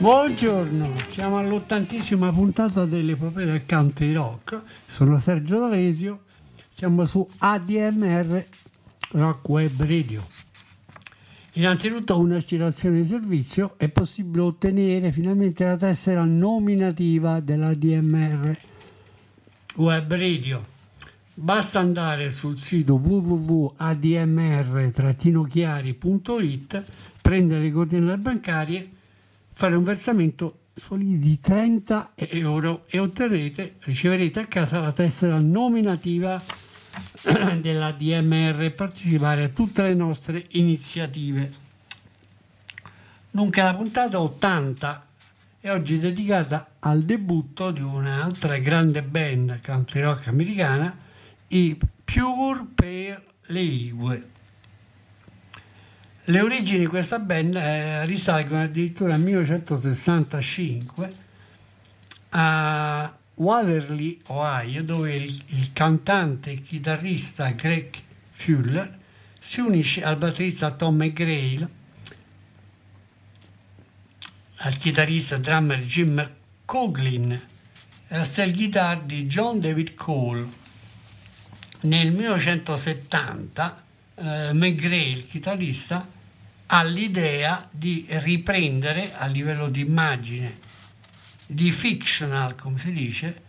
Buongiorno, siamo all'ottantesima puntata dell'epopea del country rock. Sono Sergio D'Alesio, siamo su ADMR Rock Web Radio. Innanzitutto una citazione di servizio, è possibile ottenere finalmente la tessera nominativa dell'ADMR Web Radio. Basta andare sul sito www.admr-chiari.it, prendere le coordinate bancarie, fare un versamento soli di 30 euro e otterrete, riceverete a casa la tessera nominativa della DMR e partecipare a tutte le nostre iniziative. Nonché la puntata 80 è oggi dedicata al debutto di un'altra grande band country rock americana, i Pure Pale League. Le origini di questa band eh, risalgono addirittura al 1965 a Waverly, Ohio, dove il, il cantante e chitarrista Greg Fuller si unisce al batterista Tom McGrail, al chitarrista e drummer Jim Coglin e al steel guitar di John David Cole. Nel 1970 eh, McGrail, il chitarrista, ha l'idea di riprendere a livello di immagine, di fictional, come si dice,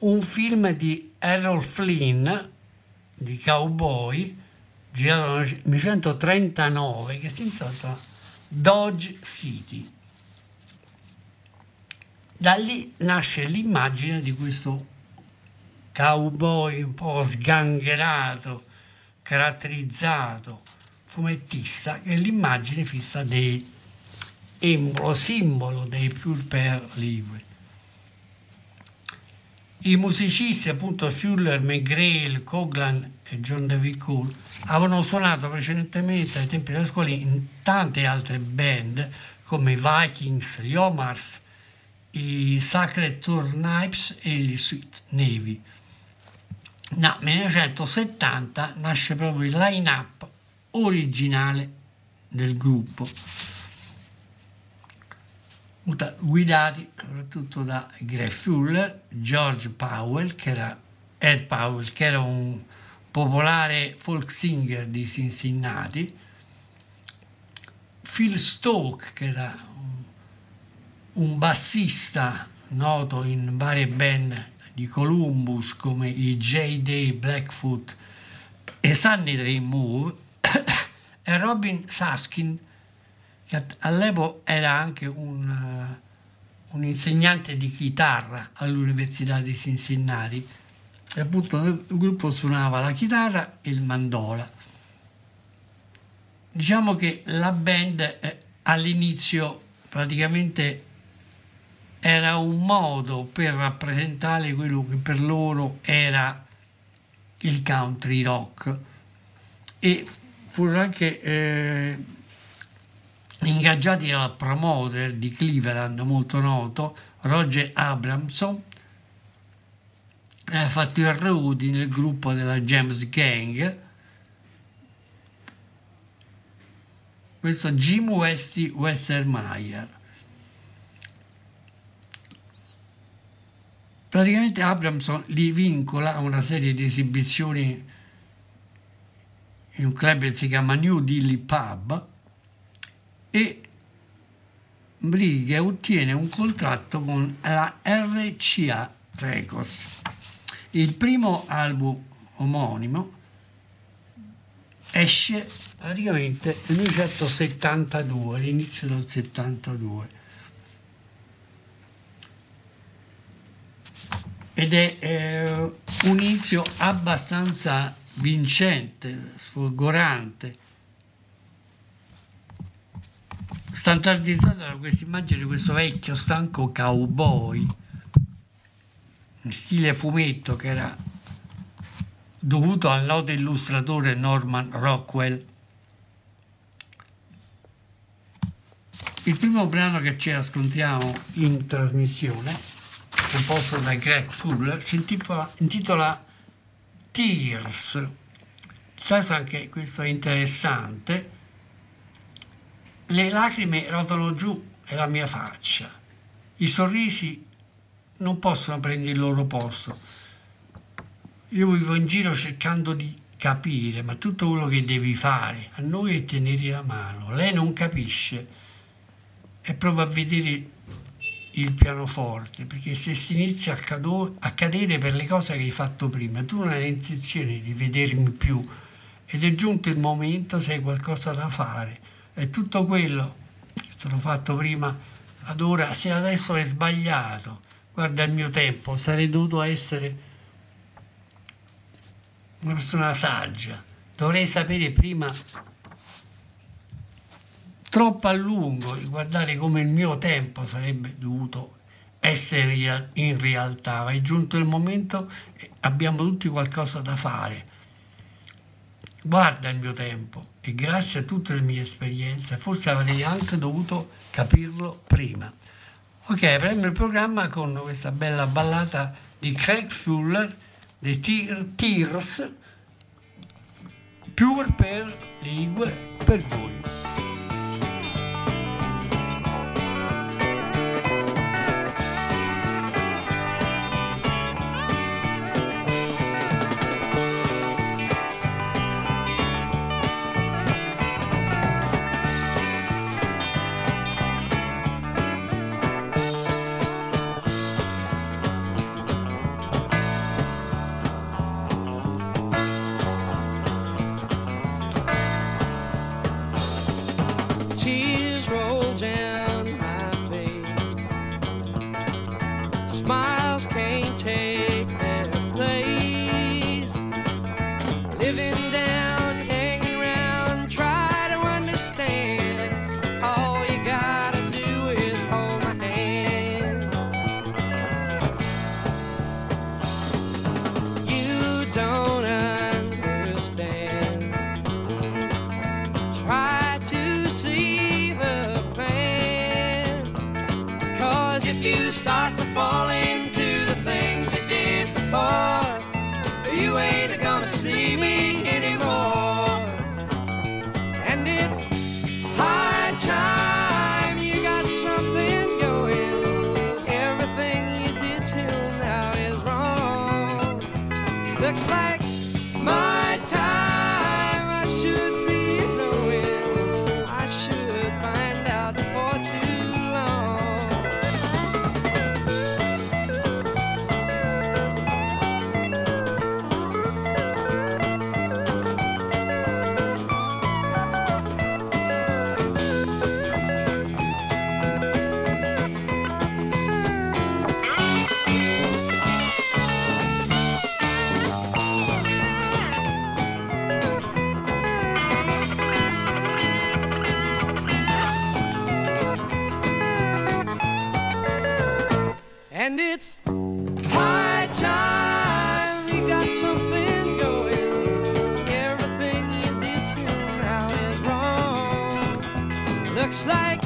un film di Errol Flynn, di cowboy, girato nel 1939, che si intitola Dodge City. Da lì nasce l'immagine di questo cowboy un po' sgangherato, caratterizzato, fumettista, che è l'immagine fissa dei embolo, simbolo dei Pure Pearl League. I musicisti, appunto Fuller, McGrail, Coglan e John David Cole, avevano suonato precedentemente ai tempi della scuola in tante altre band come i Vikings, gli Omars, i Sacred Turnipes e gli Sweet Navy. No, nel 1970 nasce proprio il line-up originale del gruppo, guidati soprattutto da Greg Fuller, George Powell, che era Ed Powell, che era un popolare folk singer di Cincinnati, Phil Stoke, che era un bassista noto in varie band di Columbus come i J-Day Blackfoot e Sunny Dream Move e Robin Saskin che all'epoca era anche un, uh, un, insegnante di chitarra all'Università di Cincinnati. E appunto nel gruppo suonava la chitarra e il mandola. Diciamo che la band eh, all'inizio praticamente era un modo per rappresentare quello che per loro era il country rock. E furono anche eh, ingaggiati dal promoter di Cleveland molto noto Roger Abramson ha fatto il Rudy nel gruppo della James Gang. Questo Jim Westy Westermeyer. Praticamente Abramson li vincola a una serie di esibizioni in un club che si chiama New Dilly Pub e Brighe ottiene un contratto con la RCA Records. Il primo album omonimo esce praticamente nel 1972, all'inizio del 72. Ed è eh, un inizio abbastanza vincente, sfolgorante, standardizzato da questa immagine di questo vecchio stanco cowboy in stile fumetto che era dovuto al noto illustratore Norman Rockwell. Il primo brano che ci ascoltiamo in trasmissione, composto da Greg Fuller, si intitola, intitola Tears. Sai anche questo è interessante. Le lacrime rotano giù la mia faccia. I sorrisi non possono prendere il loro posto. Io vivo in giro cercando di capire, ma tutto quello che devi fare a noi è tenere la mano. Lei non capisce e prova a vedere il pianoforte, perché se si inizia a, cado- a cadere per le cose che hai fatto prima, tu non hai intenzione di vedermi più ed è giunto il momento se hai qualcosa da fare. E tutto quello che stato fatto prima, ad ora, se adesso è sbagliato, guarda il mio tempo, sarei dovuto essere una persona saggia, dovrei sapere prima troppo a lungo di guardare come il mio tempo sarebbe dovuto essere in realtà, ma è giunto il momento abbiamo tutti qualcosa da fare. Guarda il mio tempo e grazie a tutte le mie esperienze forse avrei anche dovuto capirlo prima. Ok, prendo il programma con questa bella ballata di Craig Fuller, di Tears, Pure per lingue per voi. looks like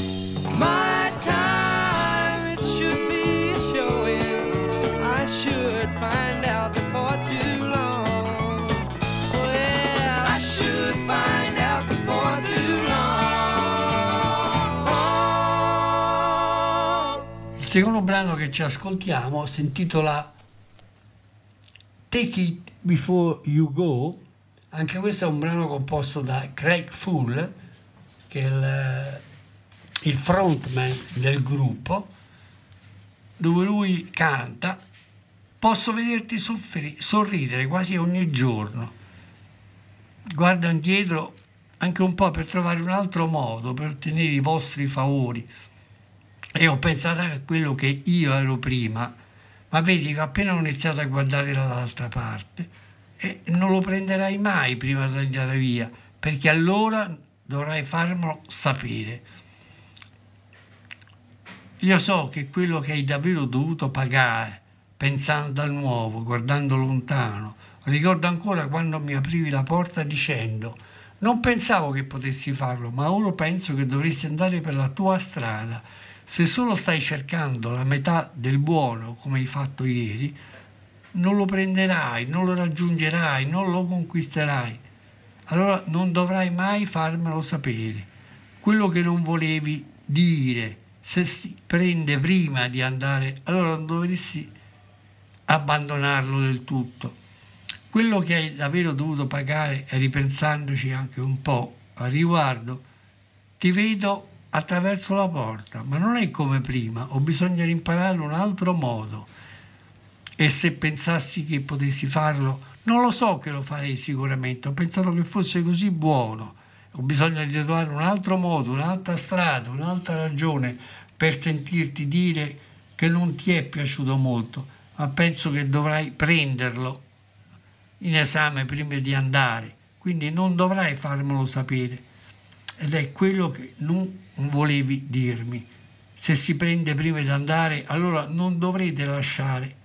my time. It should be showing. I should find out before too long. Well, I should find out before too long. Oh. Il secondo brano che ci ascoltiamo si intitola Take It Before You Go. Anche questo è un brano composto da Craig Full, che è il il frontman del gruppo, dove lui canta Posso vederti soffri- sorridere quasi ogni giorno. Guarda indietro anche un po' per trovare un altro modo per ottenere i vostri favori. E ho pensato a quello che io ero prima, ma vedi che appena ho iniziato a guardare dall'altra parte, e non lo prenderai mai prima di andare via, perché allora dovrai farmelo sapere. Io so che quello che hai davvero dovuto pagare, pensando al nuovo, guardando lontano, ricordo ancora quando mi aprivi la porta dicendo non pensavo che potessi farlo, ma ora penso che dovresti andare per la tua strada. Se solo stai cercando la metà del buono come hai fatto ieri, non lo prenderai, non lo raggiungerai, non lo conquisterai. Allora non dovrai mai farmelo sapere. Quello che non volevi dire, se si prende prima di andare, allora non dovresti abbandonarlo del tutto. Quello che hai davvero dovuto pagare, ripensandoci anche un po' a riguardo, ti vedo attraverso la porta, ma non è come prima, ho bisogno di imparare un altro modo. E se pensassi che potessi farlo, non lo so che lo farei sicuramente, ho pensato che fosse così buono. Ho bisogno di trovare un altro modo, un'altra strada, un'altra ragione per sentirti dire che non ti è piaciuto molto, ma penso che dovrai prenderlo in esame prima di andare, quindi non dovrai farmelo sapere. Ed è quello che non volevi dirmi. Se si prende prima di andare, allora non dovrete lasciare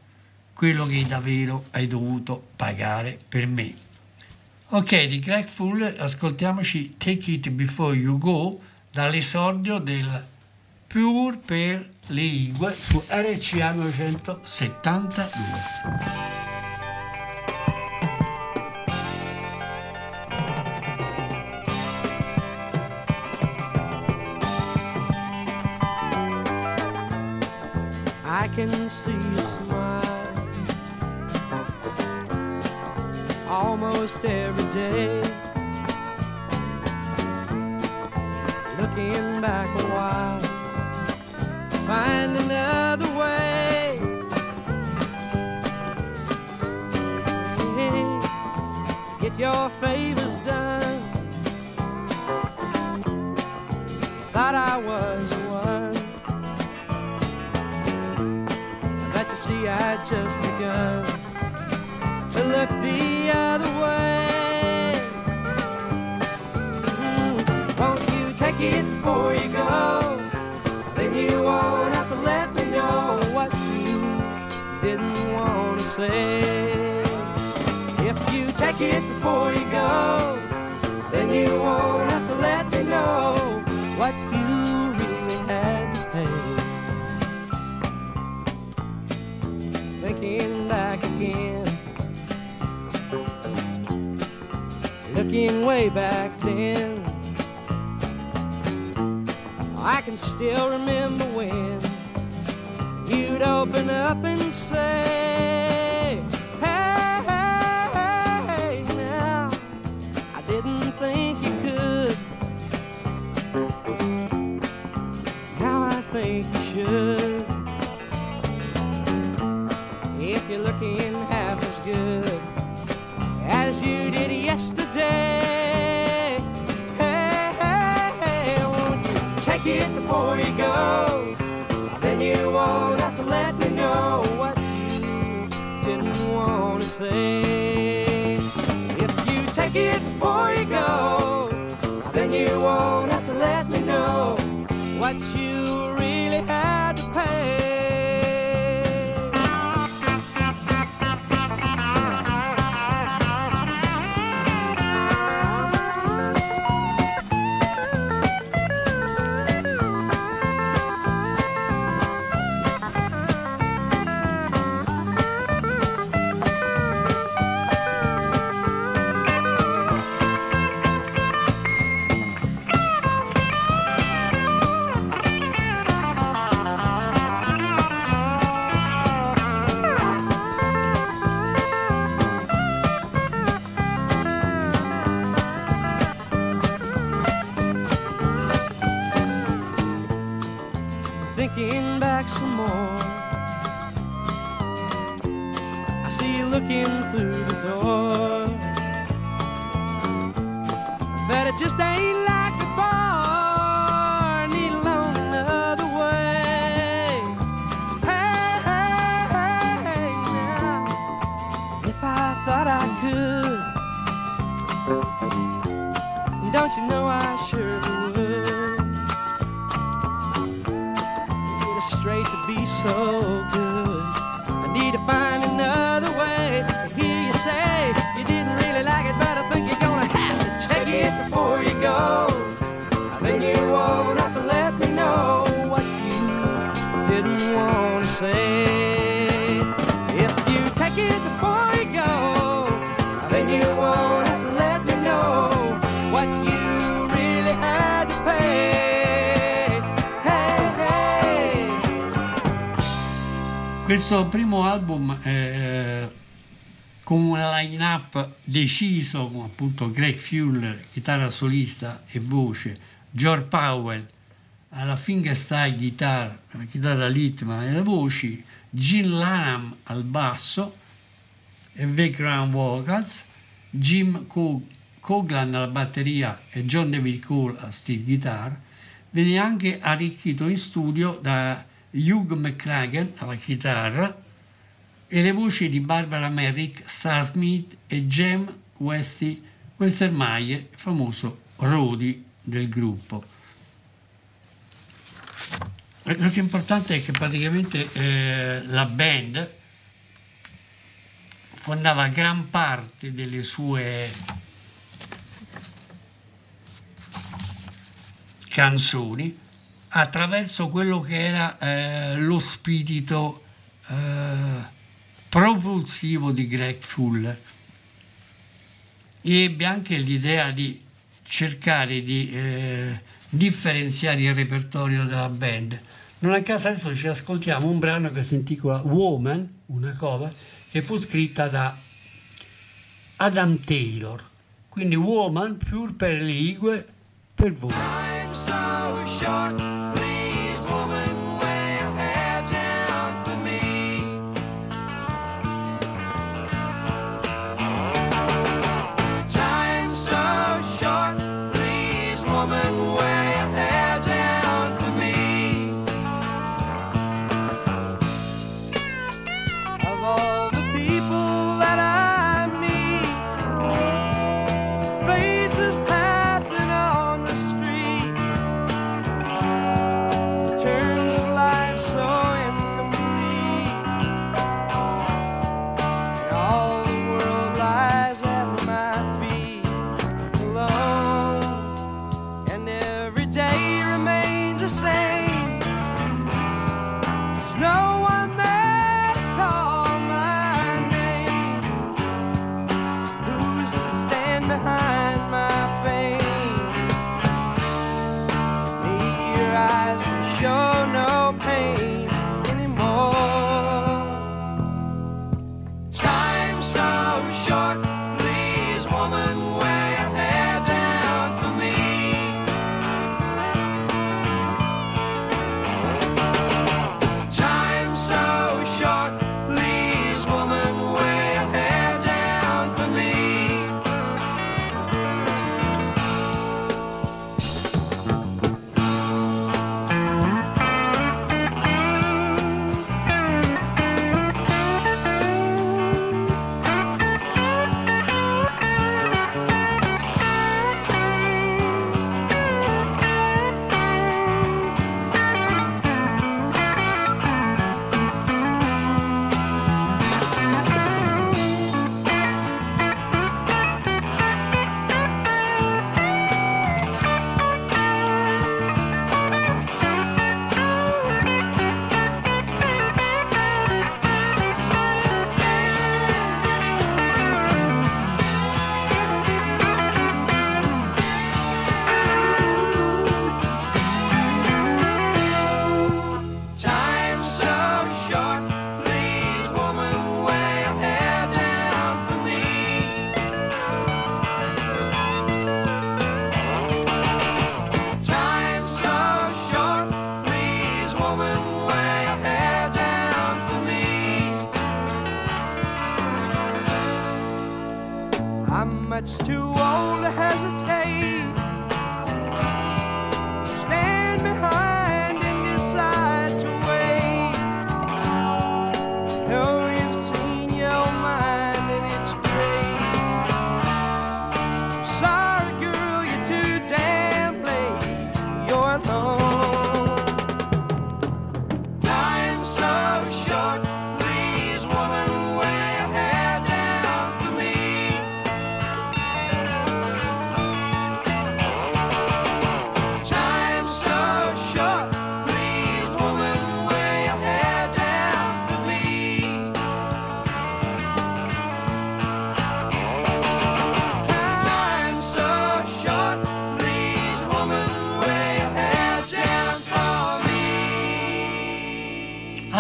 quello che davvero hai dovuto pagare per me. Ok, di Greg Fuller ascoltiamoci Take It Before You Go dall'esordio del Pure per le Igue su RCA 972. I can see almost every day. Looking back a while, find another way. Get your favors done. Thought I was the one. That you see, I just begun to look the other way. Mm, Won't you take it before you go? Then you won't have to let me know what you didn't want to say. If you take it before you go, then you won't have to let me know what you really had to pay. Thinking back again, looking way back then. I can still remember when you'd open up and say, before you go? Then you won't have to let me know what you didn't want to say. Straight to be so good. Questo primo album eh, con una line-up deciso, con appunto Greg Fuller, chitarra solista e voce, George Powell alla fingerstyle guitar, la chitarra ritma e le voci, Gene Lanham al basso e background vocals, Jim Co- Coglan alla batteria e John David Cole a steel guitar, viene anche arricchito in studio da Hugh McCracken alla chitarra e le voci di Barbara Merrick, Star Smith e Jem Westy Westermeier, famoso Rodi del gruppo. La cosa importante è che praticamente eh, la band fondava gran parte delle sue canzoni attraverso quello che era eh, lo spirito eh, propulsivo di Greg Fuller. E ebbe anche l'idea di cercare di eh, differenziare il repertorio della band. Non a caso adesso ci ascoltiamo un brano che si intitola Woman, una cover, che fu scritta da Adam Taylor. Quindi Woman più per le igue per voi.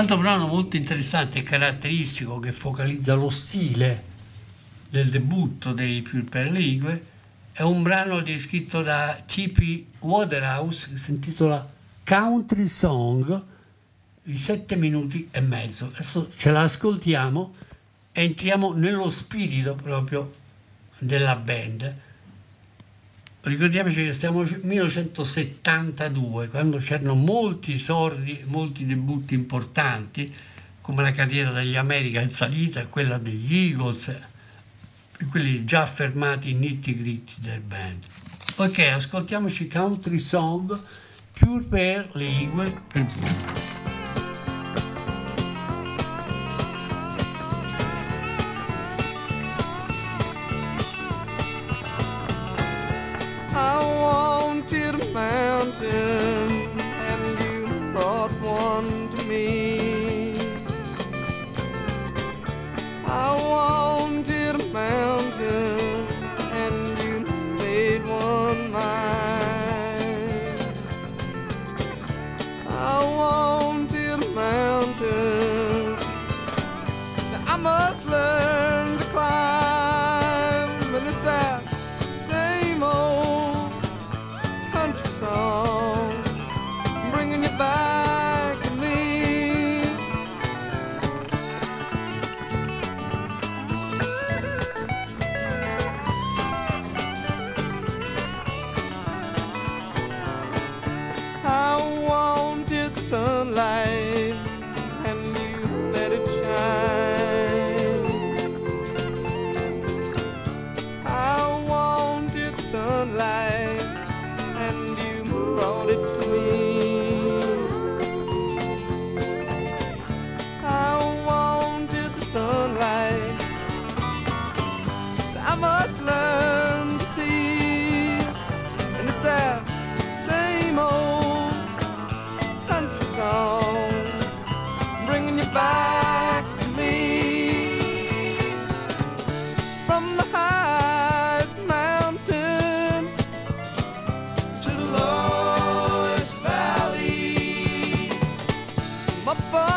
Altro brano molto interessante e caratteristico che focalizza lo stile del debutto dei Pure League è un brano scritto da T.P. Waterhouse che si intitola Country Song di 7 minuti e mezzo. Adesso ce l'ascoltiamo e entriamo nello spirito proprio della band. Ricordiamoci che stiamo nel 1972, quando c'erano molti esordi, molti debutti importanti, come la carriera degli America in salita quella degli Eagles, quelli già affermati nitty gritty del band. Ok, ascoltiamoci Country Song, Pure per League, per I up on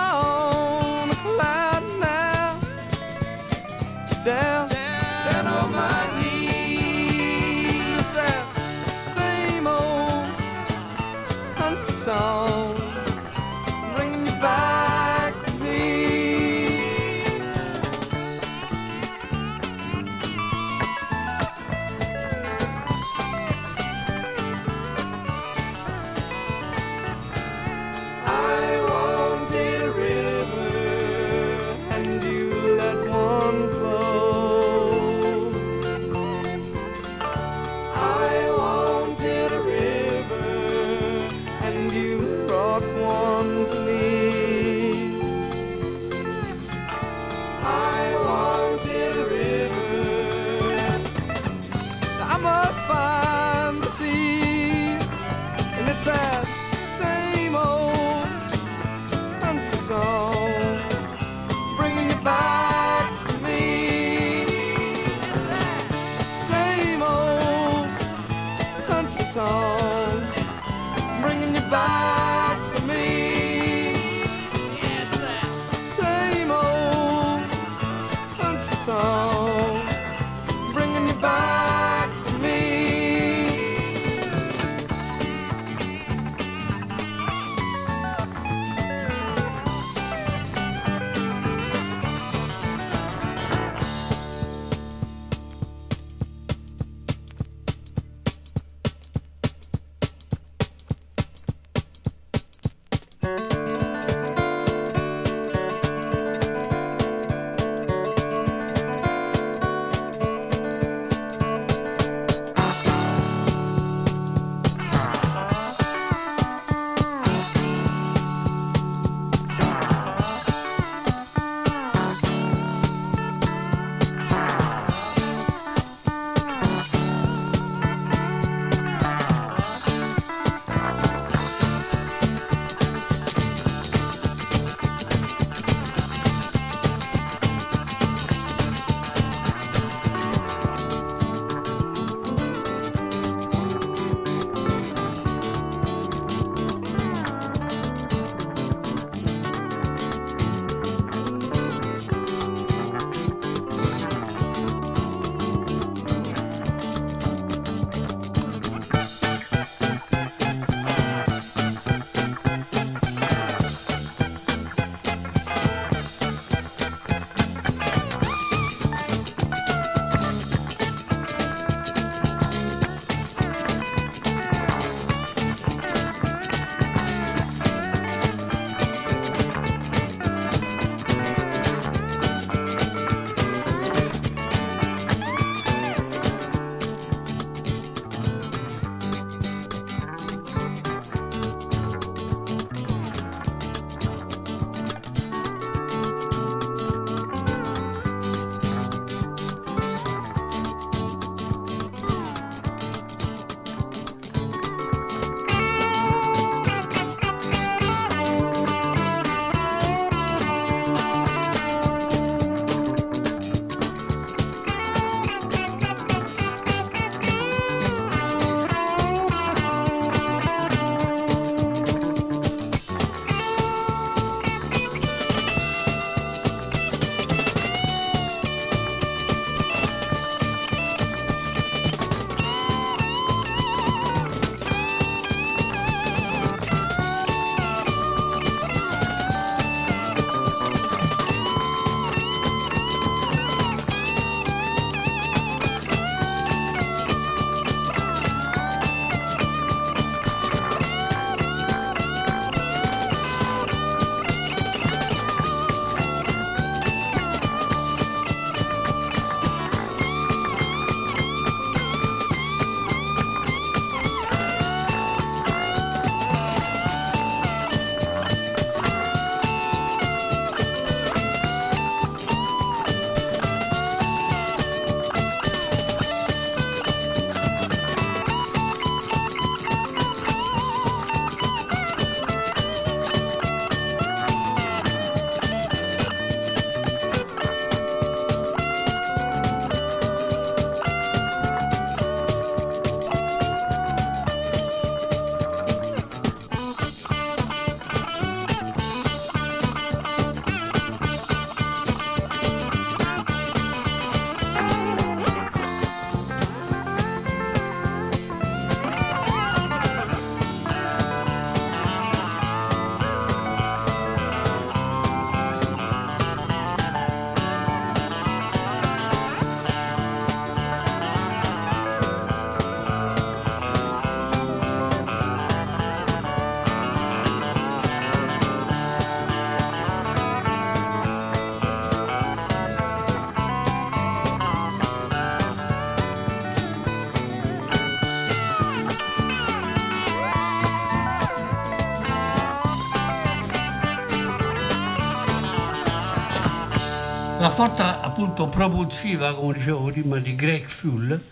forte appunto propulsiva, come dicevo prima, di Greg Full,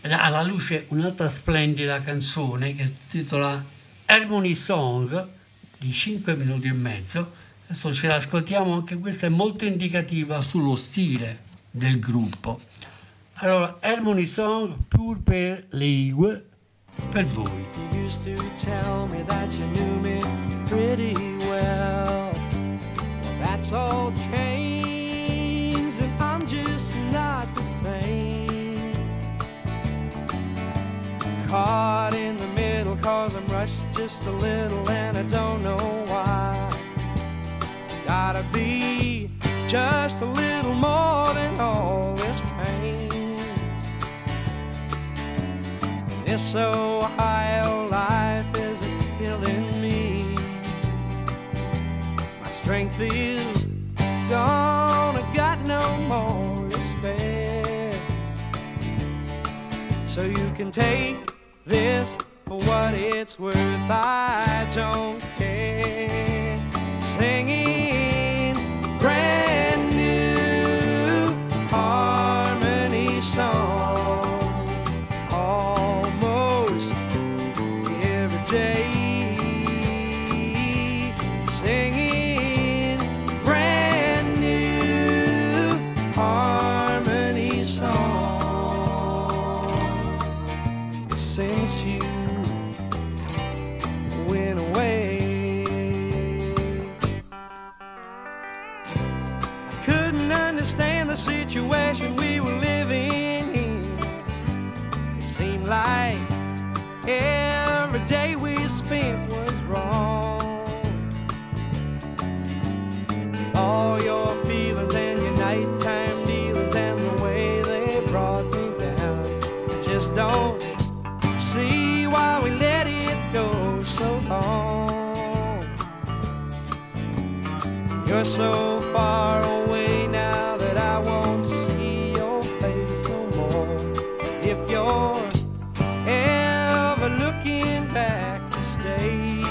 alla luce un'altra splendida canzone che si intitola Harmony Song di 5 minuti e mezzo. Adesso ce l'ascoltiamo, anche questa è molto indicativa sullo stile del gruppo. Allora, Harmony Song pur per League, per voi. You. That's all changed, Caught in the middle, cause I'm rushed just a little, and I don't know why. Gotta be just a little more than all this pain. This Ohio life isn't killing me. My strength is gone, I got no more to spare. So you can take this for what it's worth. I don't care. Singing You're so far away now that I won't see your face no more. If you're ever looking back to stay,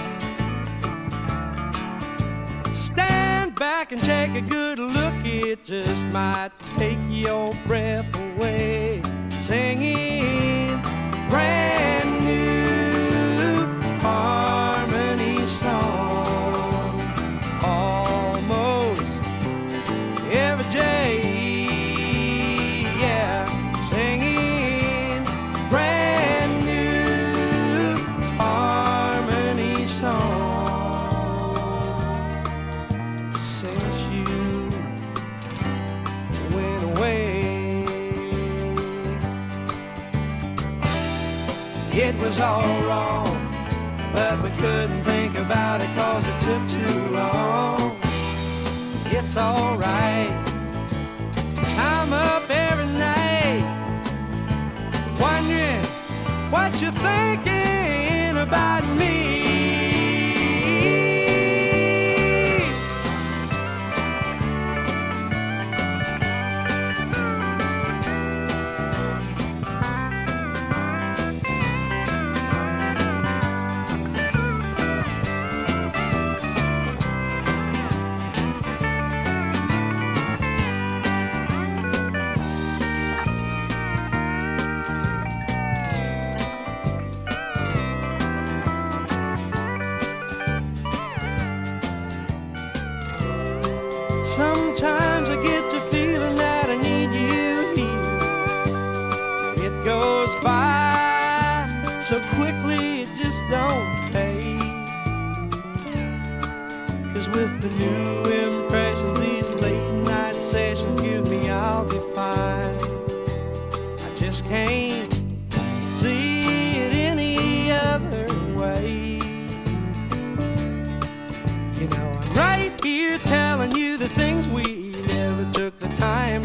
stand back and take a good look. It just might take your breath away. Singing was all wrong, but we couldn't think about it cause it took too long. It's alright. I'm up every night wondering what you're thinking about me.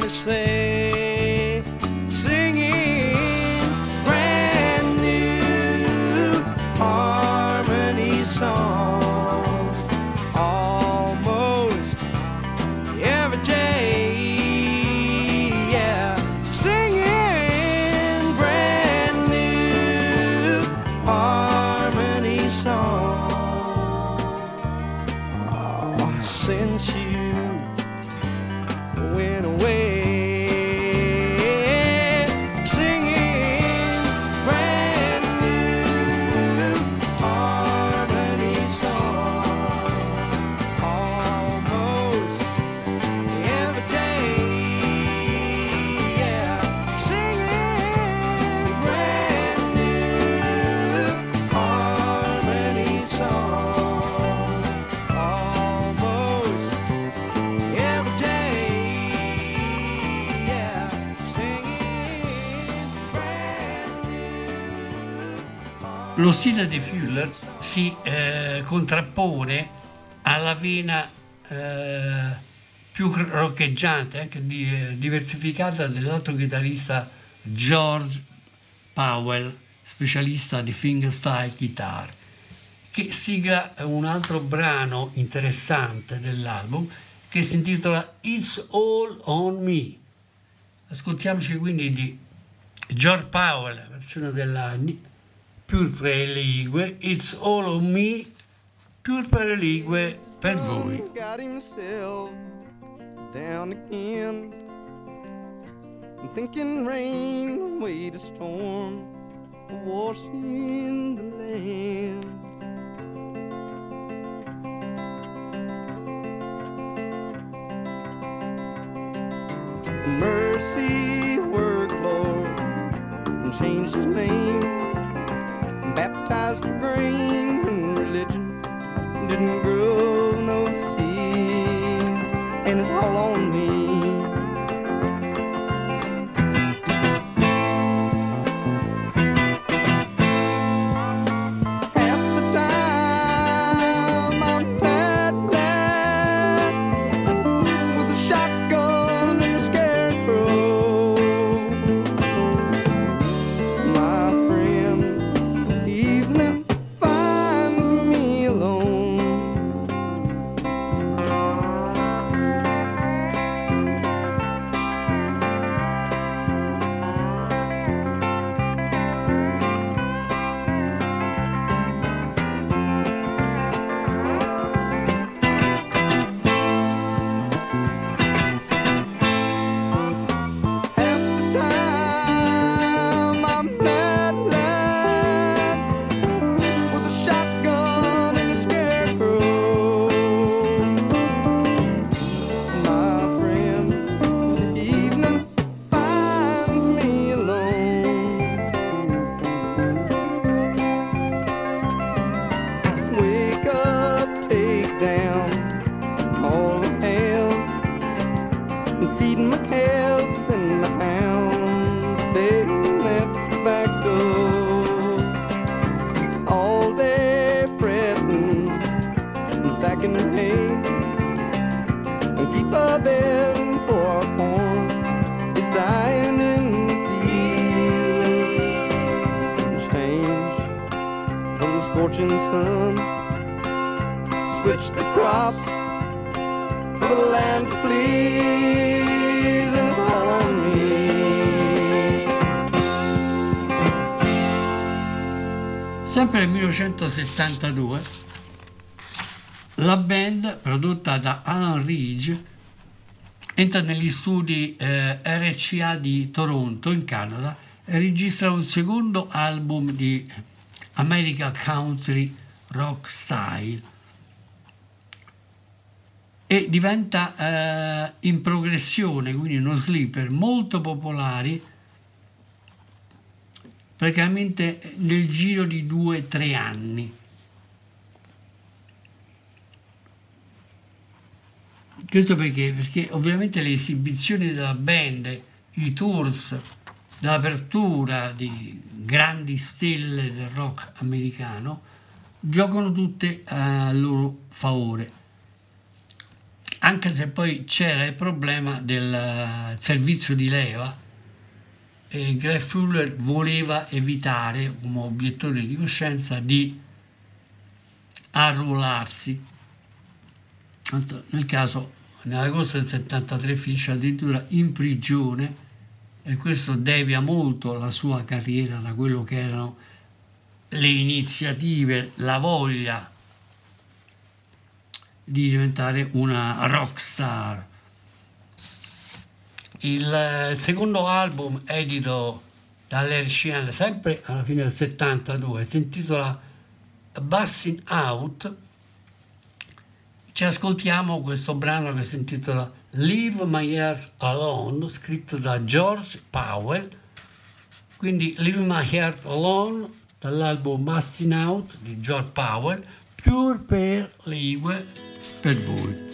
Time to Lo stile di Fuller si eh, contrappone alla vena eh, più roccheggiante, anche di- eh, diversificata dell'altro chitarrista George Powell, specialista di fingerstyle guitar, che sigla un altro brano interessante dell'album che si intitola It's All on Me. Ascoltiamoci quindi di George Powell, versione della Ni- Pure per Ligue, It's All on Me, Pure per Ligue per voi. Got himself down again. Thinking rain away the storm, washing the land. Mercy work, Lord, and change his name. Switch the crops for the land to please, and it's all on me. Sempre nel 1972 la band prodotta da Alan Ridge entra negli studi eh, RCA di Toronto in Canada e registra un secondo album di America Country Rock Style e diventa eh, in progressione, quindi uno sleeper molto popolari praticamente nel giro di due o tre anni. Questo perché? Perché ovviamente le esibizioni della band, i tours d'apertura di grandi stelle del rock americano giocano tutte a loro favore. Anche se poi c'era il problema del eh, servizio di leva e Greg Fuller voleva evitare come obiettore di coscienza di arruolarsi. Nel caso, nell'agosto del 73 finisce addirittura in prigione e questo devia molto la sua carriera da quello che erano le iniziative, la voglia di diventare una rock star. Il eh, secondo album edito dall'RCN, sempre alla fine del 72, si intitola Bussin' Out. Ci ascoltiamo questo brano che si intitola Leave My Heart Alone, scritto da George Powell. Quindi Leave My Heart Alone dall'album Bussin' Out di George Powell, Pure per Ligue per voi.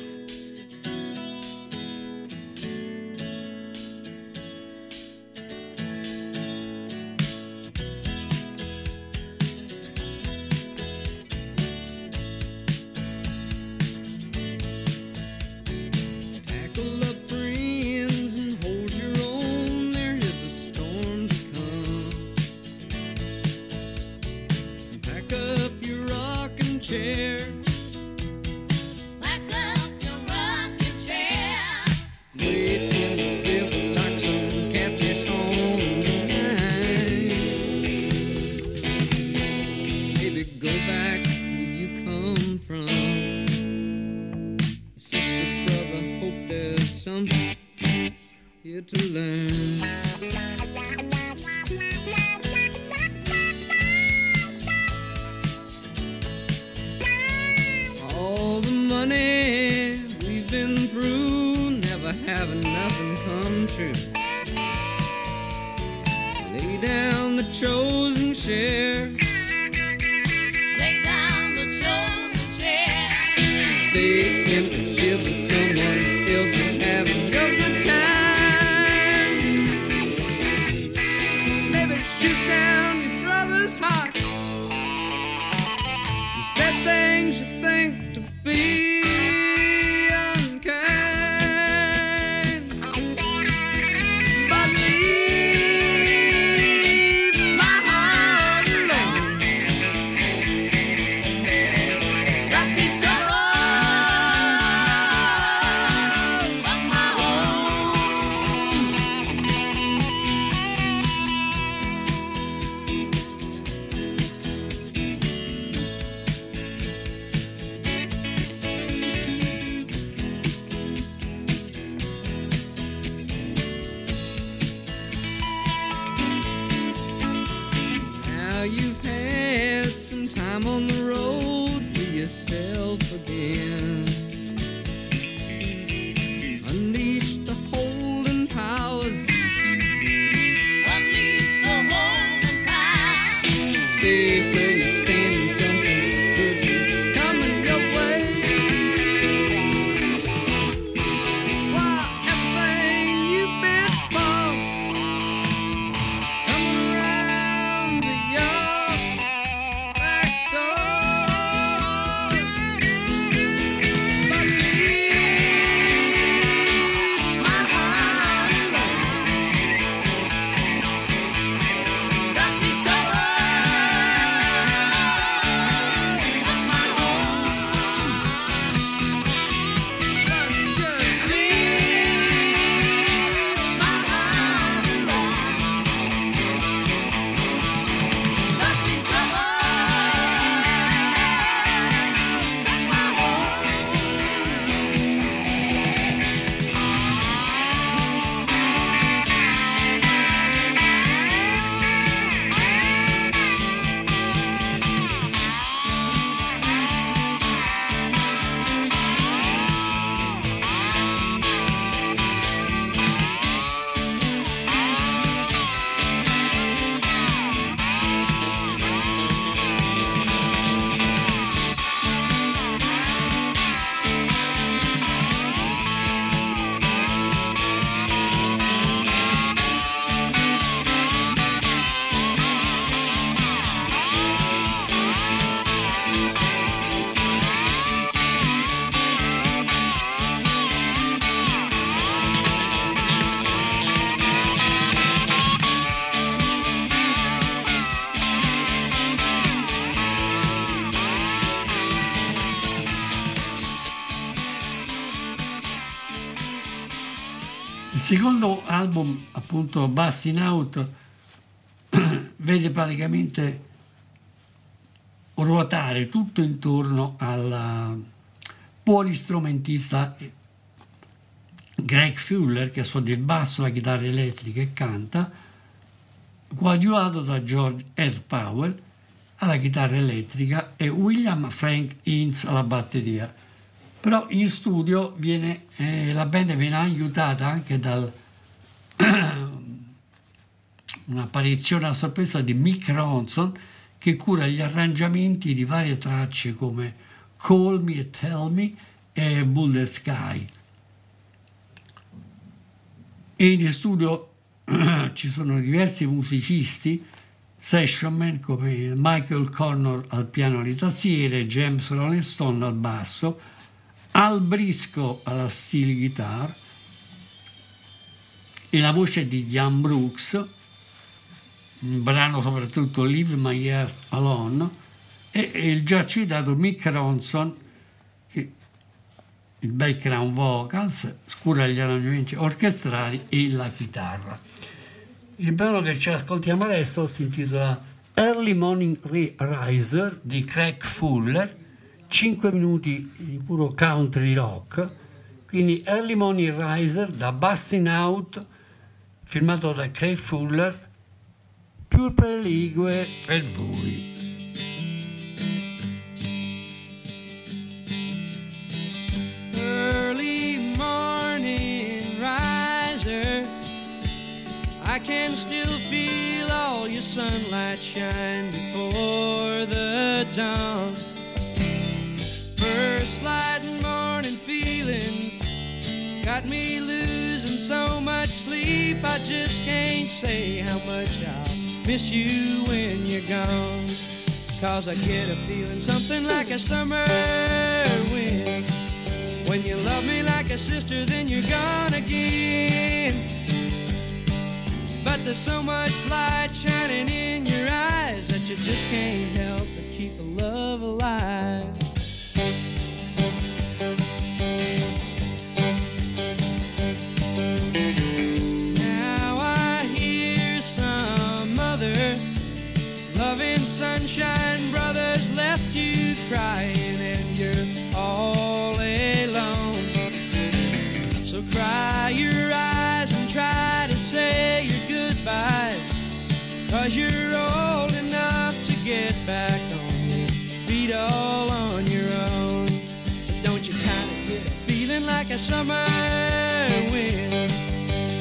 Secondo album, appunto Busting Out, vede praticamente ruotare tutto intorno al polistrumentista Greg Fuller che suona il basso, la chitarra elettrica e canta, coadiuvato da George Ed Powell alla chitarra elettrica e William Frank Ince alla batteria. Però in studio viene, eh, la band viene aiutata anche dal un'apparizione a sorpresa di Mick Ronson che cura gli arrangiamenti di varie tracce come Call Me e Tell Me e Bull Sky. E in studio ci sono diversi musicisti, sessionman come Michael Connor al piano di tastiere, James Rolling Stone al basso, Al Brisco alla steel guitar e la voce di Jan Brooks, un brano soprattutto Leave My Heart Alone, e, e il già citato Mick Ronson, che il background vocals, scura gli arrangiamenti orchestrali e la chitarra. Il brano che ci ascoltiamo adesso si intitola Early Morning Riser di Craig Fuller, 5 minuti di puro country rock, quindi Early Morning Riser da Busting Out, firmato da Craig Fuller, più preligue per voi. early morning riser. still feel all your sunlight shine before the dawn. Got me losing so much sleep. I just can't say how much I'll miss you when you're gone. Cause I get a feeling something like a summer wind. When you love me like a sister, then you're gone again. But there's so much light shining in your eyes that you just can't help but keep the love alive. Summer wind?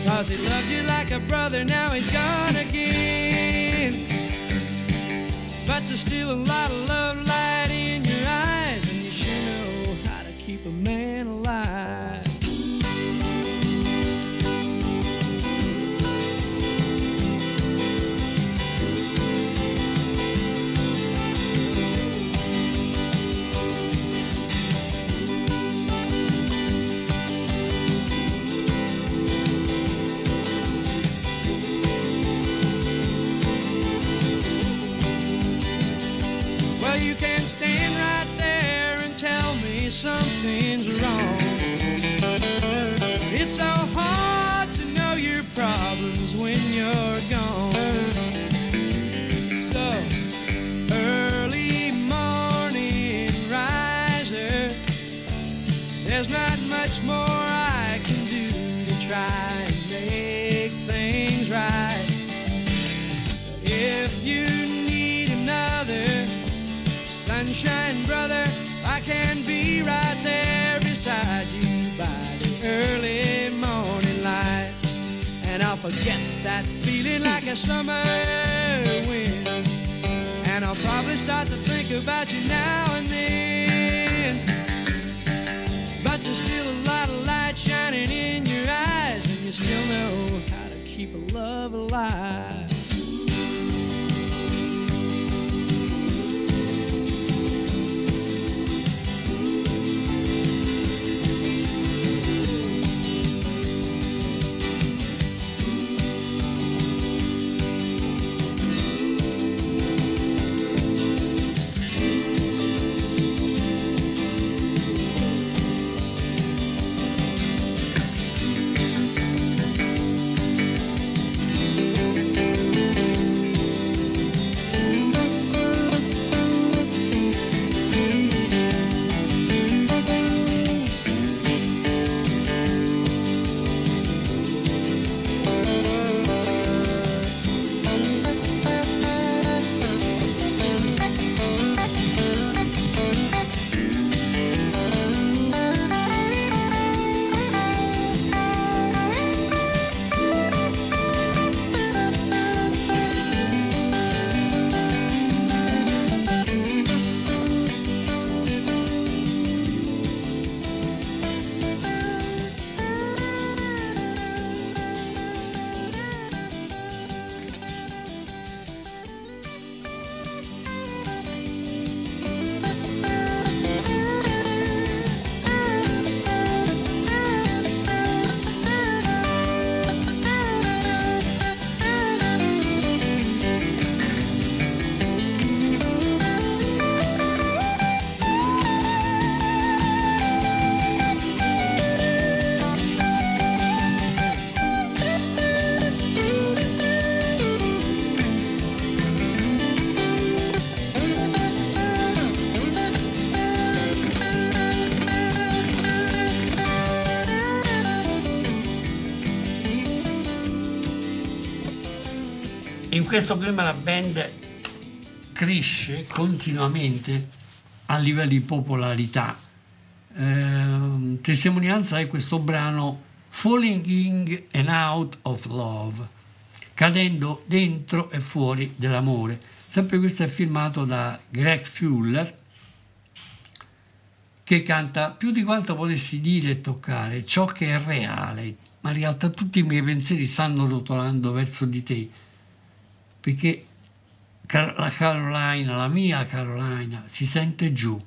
Cause he loved you like a brother, now he's gone again. But there's still a lot of love light in your eyes, and you sure know how to keep a man alive. Well, you can stand right there and tell me something's that feeling like a summer wind. And I'll probably start to think about you now and then. But there's still a lot of light shining in your eyes, and you still know how to keep a love alive. Questo clima la band cresce continuamente a livello di popolarità. Ehm, testimonianza è questo brano Falling in and Out of Love, cadendo dentro e fuori dell'amore. Sempre questo è filmato da Greg Fuller che canta più di quanto potessi dire e toccare ciò che è reale, ma in realtà tutti i miei pensieri stanno rotolando verso di te, perché la Carolina, la mia Carolina, si sente giù.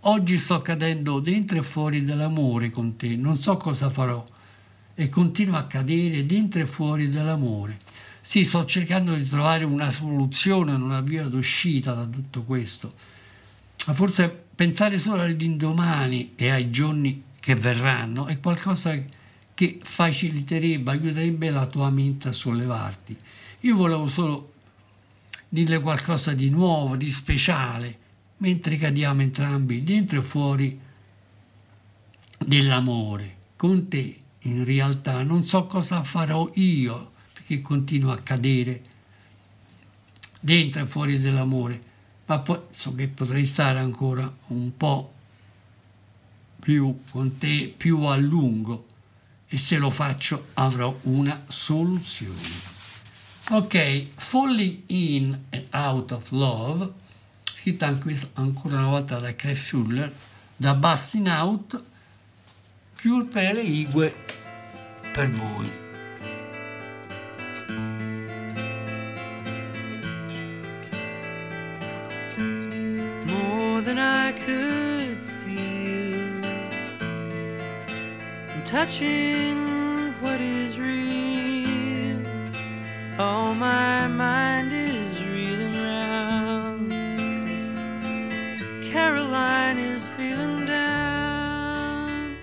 Oggi sto cadendo dentro e fuori dell'amore con te, non so cosa farò e continuo a cadere dentro e fuori dell'amore. Sì, sto cercando di trovare una soluzione, una via d'uscita da tutto questo. Ma forse pensare solo all'indomani e ai giorni che verranno è qualcosa che faciliterebbe, aiuterebbe la tua mente a sollevarti. Io volevo solo dirle qualcosa di nuovo, di speciale, mentre cadiamo entrambi dentro e fuori dell'amore. Con te, in realtà, non so cosa farò io, perché continuo a cadere dentro e fuori dell'amore, ma so che potrei stare ancora un po' più con te, più a lungo, e se lo faccio avrò una soluzione. Ok, Falling in and Out of Love, scritta ancora una volta da Craig Fuller, da Busting Out, più per le igue per voi. more than I could feel. Touching all my mind is reeling round. 'Cause Caroline is feeling down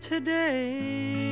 today.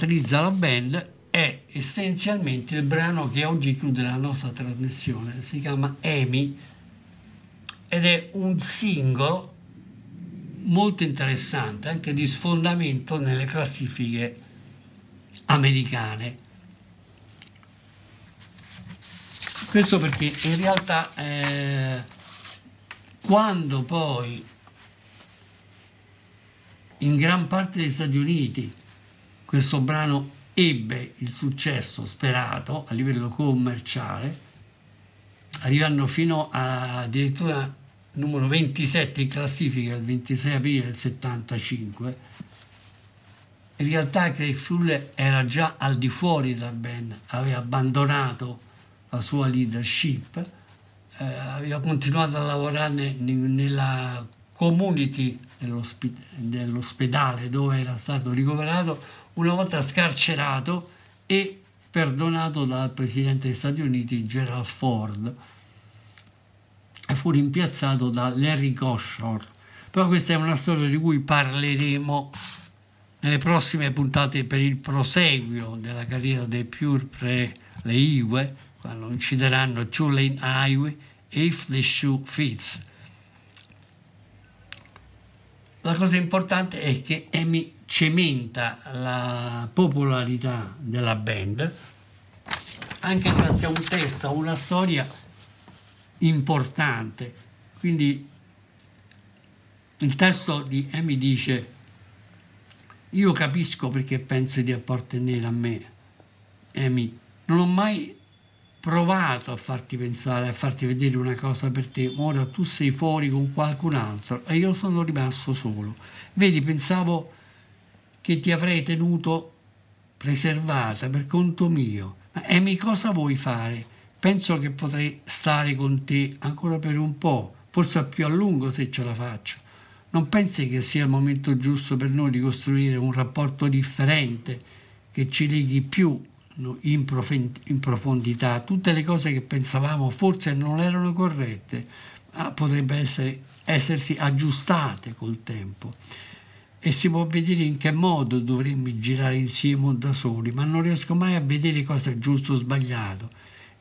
Caratterizza la band è essenzialmente il brano che oggi chiude la nostra trasmissione, si chiama Amy ed è un singolo molto interessante, anche di sfondamento nelle classifiche americane. Questo perché in realtà eh, quando poi in gran parte degli Stati Uniti questo brano ebbe il successo sperato a livello commerciale, arrivando fino a addirittura numero 27 in classifica il 26 aprile del 75. In realtà Craig Fuller era già al di fuori della band, aveva abbandonato la sua leadership, eh, aveva continuato a lavorare ne- nella community dell'ospedale dove era stato ricoverato una volta scarcerato e perdonato dal presidente degli Stati Uniti Gerald Ford e fu rimpiazzato da Larry Goshor. Però questa è una storia di cui parleremo nelle prossime puntate per il proseguio della carriera dei Pure Pre le Iwe, quando incideranno Two Lane Highway e If the Shoe Fits. La cosa importante è che Amy cementa la popolarità della band, anche grazie a un testo, a una storia importante. Quindi il testo di Amy dice, io capisco perché pensi di appartenere a me, Amy, non ho mai provato a farti pensare, a farti vedere una cosa per te, ora tu sei fuori con qualcun altro e io sono rimasto solo. Vedi, pensavo che ti avrei tenuto preservata per conto mio. Ma Amy, cosa vuoi fare? Penso che potrei stare con te ancora per un po', forse più a lungo se ce la faccio. Non pensi che sia il momento giusto per noi di costruire un rapporto differente che ci leghi più in, profondità? Tutte le cose che pensavamo forse non erano corrette, ma potrebbe essere, essersi aggiustate col tempo e si può vedere in che modo dovremmo girare insieme o da soli, ma non riesco mai a vedere cosa è giusto o sbagliato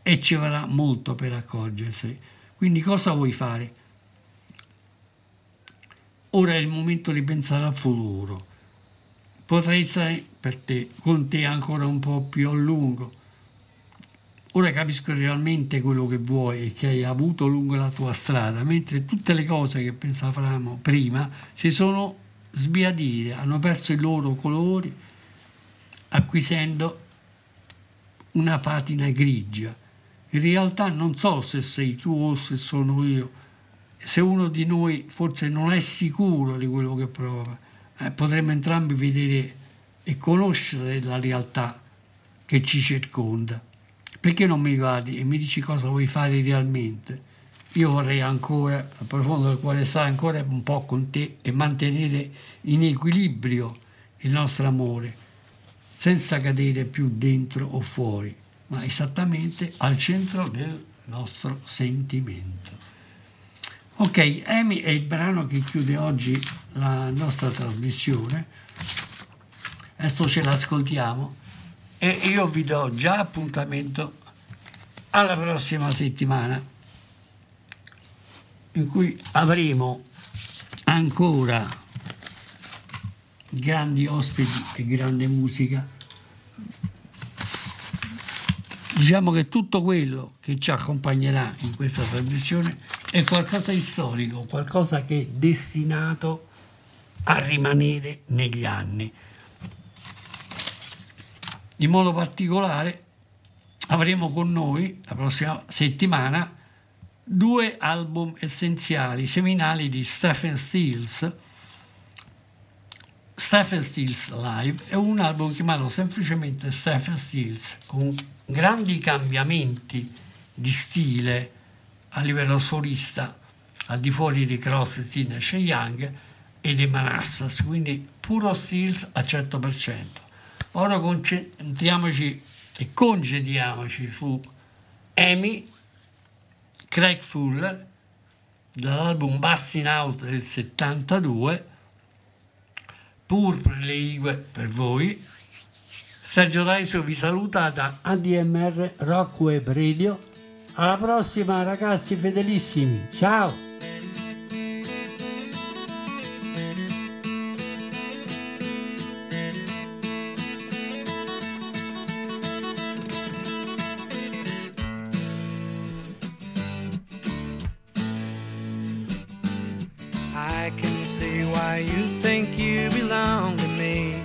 e ci vorrà molto per accorgersi. Quindi cosa vuoi fare? Ora è il momento di pensare al futuro. Potrei stare per te, con te ancora un po' più a lungo. Ora capisco realmente quello che vuoi e che hai avuto lungo la tua strada, mentre tutte le cose che pensavamo prima si sono sbiadite, hanno perso i loro colori, acquisendo una patina grigia. In realtà non so se sei tu o se sono io, se uno di noi forse non è sicuro di quello che prova, eh, potremmo entrambi vedere e conoscere la realtà che ci circonda. Perché non mi guardi e mi dici cosa vuoi fare realmente? Io vorrei ancora, al profondo del cuore sta ancora un po' con te e mantenere in equilibrio il nostro amore, senza cadere più dentro o fuori, ma esattamente al centro del nostro sentimento. Ok, Amy è il brano che chiude oggi la nostra trasmissione. Adesso ce l'ascoltiamo e io vi do già appuntamento alla prossima settimana in cui avremo ancora grandi ospiti e grande musica. Diciamo che tutto quello che ci accompagnerà in questa trasmissione è qualcosa di storico, qualcosa che è destinato a rimanere negli anni. In modo particolare avremo con noi la prossima settimana due album essenziali, seminali di Stephen Stills, Stephen Stills Live e un album chiamato semplicemente Stephen Stills con grandi cambiamenti di stile a livello solista al di fuori di Crosby, Nash Young e dei Manassas, quindi puro Stills al 100%. Ora concentriamoci e congediamoci su Amy Craig Fuller dall'album Busting Out del 72 Pur le per voi. Sergio Daiso vi saluta da ADMR Rock Web Radio. Alla prossima ragazzi fedelissimi. Ciao I can see why you think you belong to me.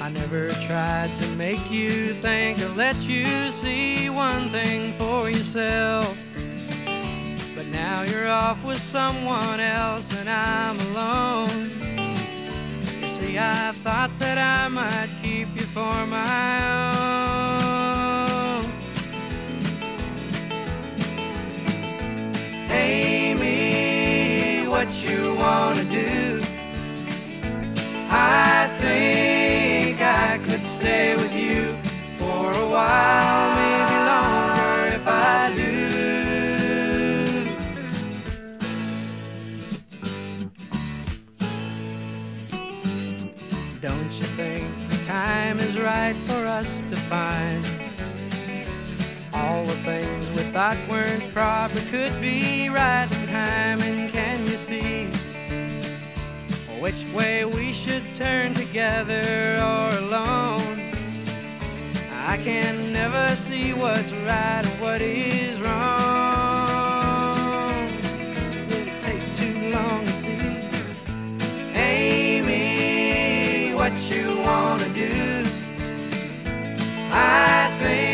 I never tried to make you think or let you see one thing for yourself. But now you're off with someone else and I'm alone. You see, I thought that I might keep you for my own. Amy, what you wanna do? I think I could stay with you for a while, maybe longer if I do. Don't you think the time is right for us to find the things we thought weren't proper could be right in time? And can you see which way we should turn together or alone. I can never see what's right and what is wrong. Did it take too long to see? Amy, what you wanna do? I think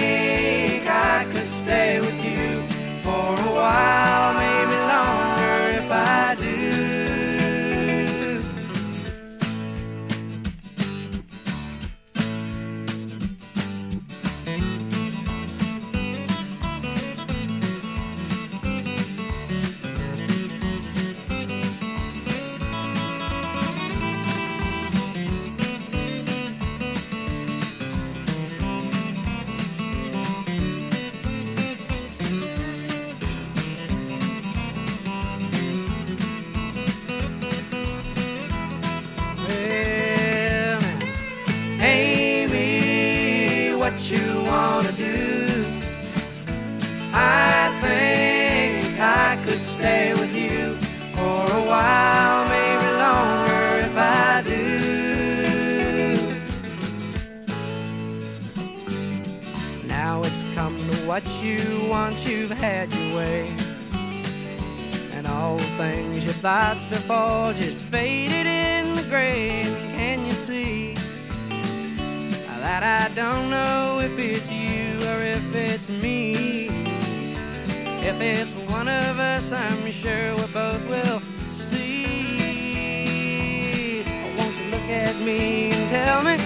what you wanna do? I think I could stay with you for a while, maybe longer if I do. Now it's come to what you want, you've had your way. And all the things you thought before just faded in the grave. Can you see that I don't know if it's you or if it's me. If it's one of us, I'm sure we both will see. Won't you look at me and tell me,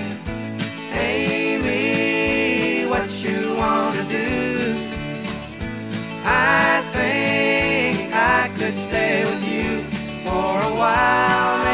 Amy, what you wanna do? I think I could stay with you for a while.